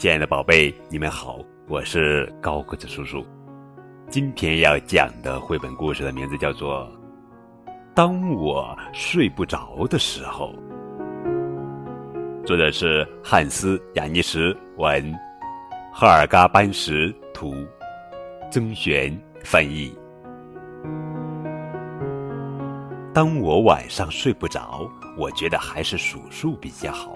亲爱的宝贝，你们好，我是高个子叔叔。今天要讲的绘本故事的名字叫做《当我睡不着的时候》，作者是汉斯·雅尼什文，赫尔嘎班什图，曾璇翻译。当我晚上睡不着，我觉得还是数数比较好。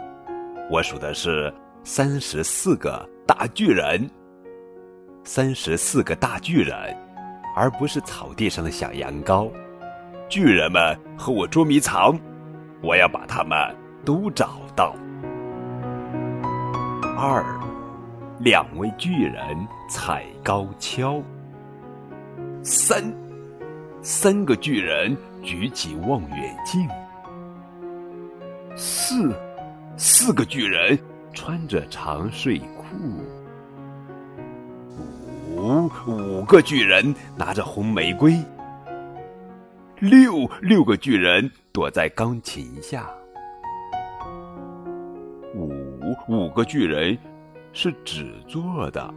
我数的是三十四个大巨人，三十四个大巨人，而不是草地上的小羊羔。巨人们和我捉迷藏，我要把他们都找到。二，两位巨人踩高跷。三，三个巨人举起望远镜。四。四个巨人穿着长睡裤，五五个巨人拿着红玫瑰，六六个巨人躲在钢琴下，五五个巨人是纸做的，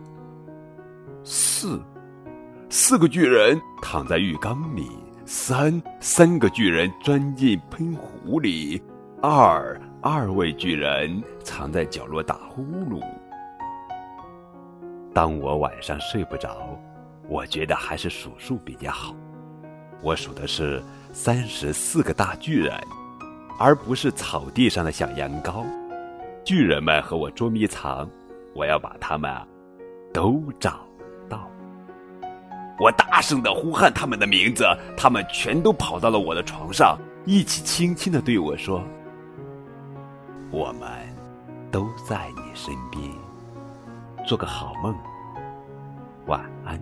四四个巨人躺在浴缸里，三三个巨人钻进喷壶里，二。二位巨人藏在角落打呼噜。当我晚上睡不着，我觉得还是数数比较好。我数的是三十四个大巨人，而不是草地上的小羊羔。巨人们和我捉迷藏，我要把他们都找到。我大声的呼喊他们的名字，他们全都跑到了我的床上，一起轻轻的对我说。我们都在你身边，做个好梦，晚安。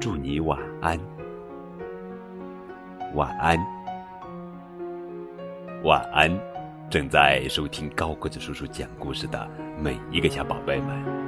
祝你晚安，晚安，晚安！正在收听高个子叔叔讲故事的每一个小宝贝们。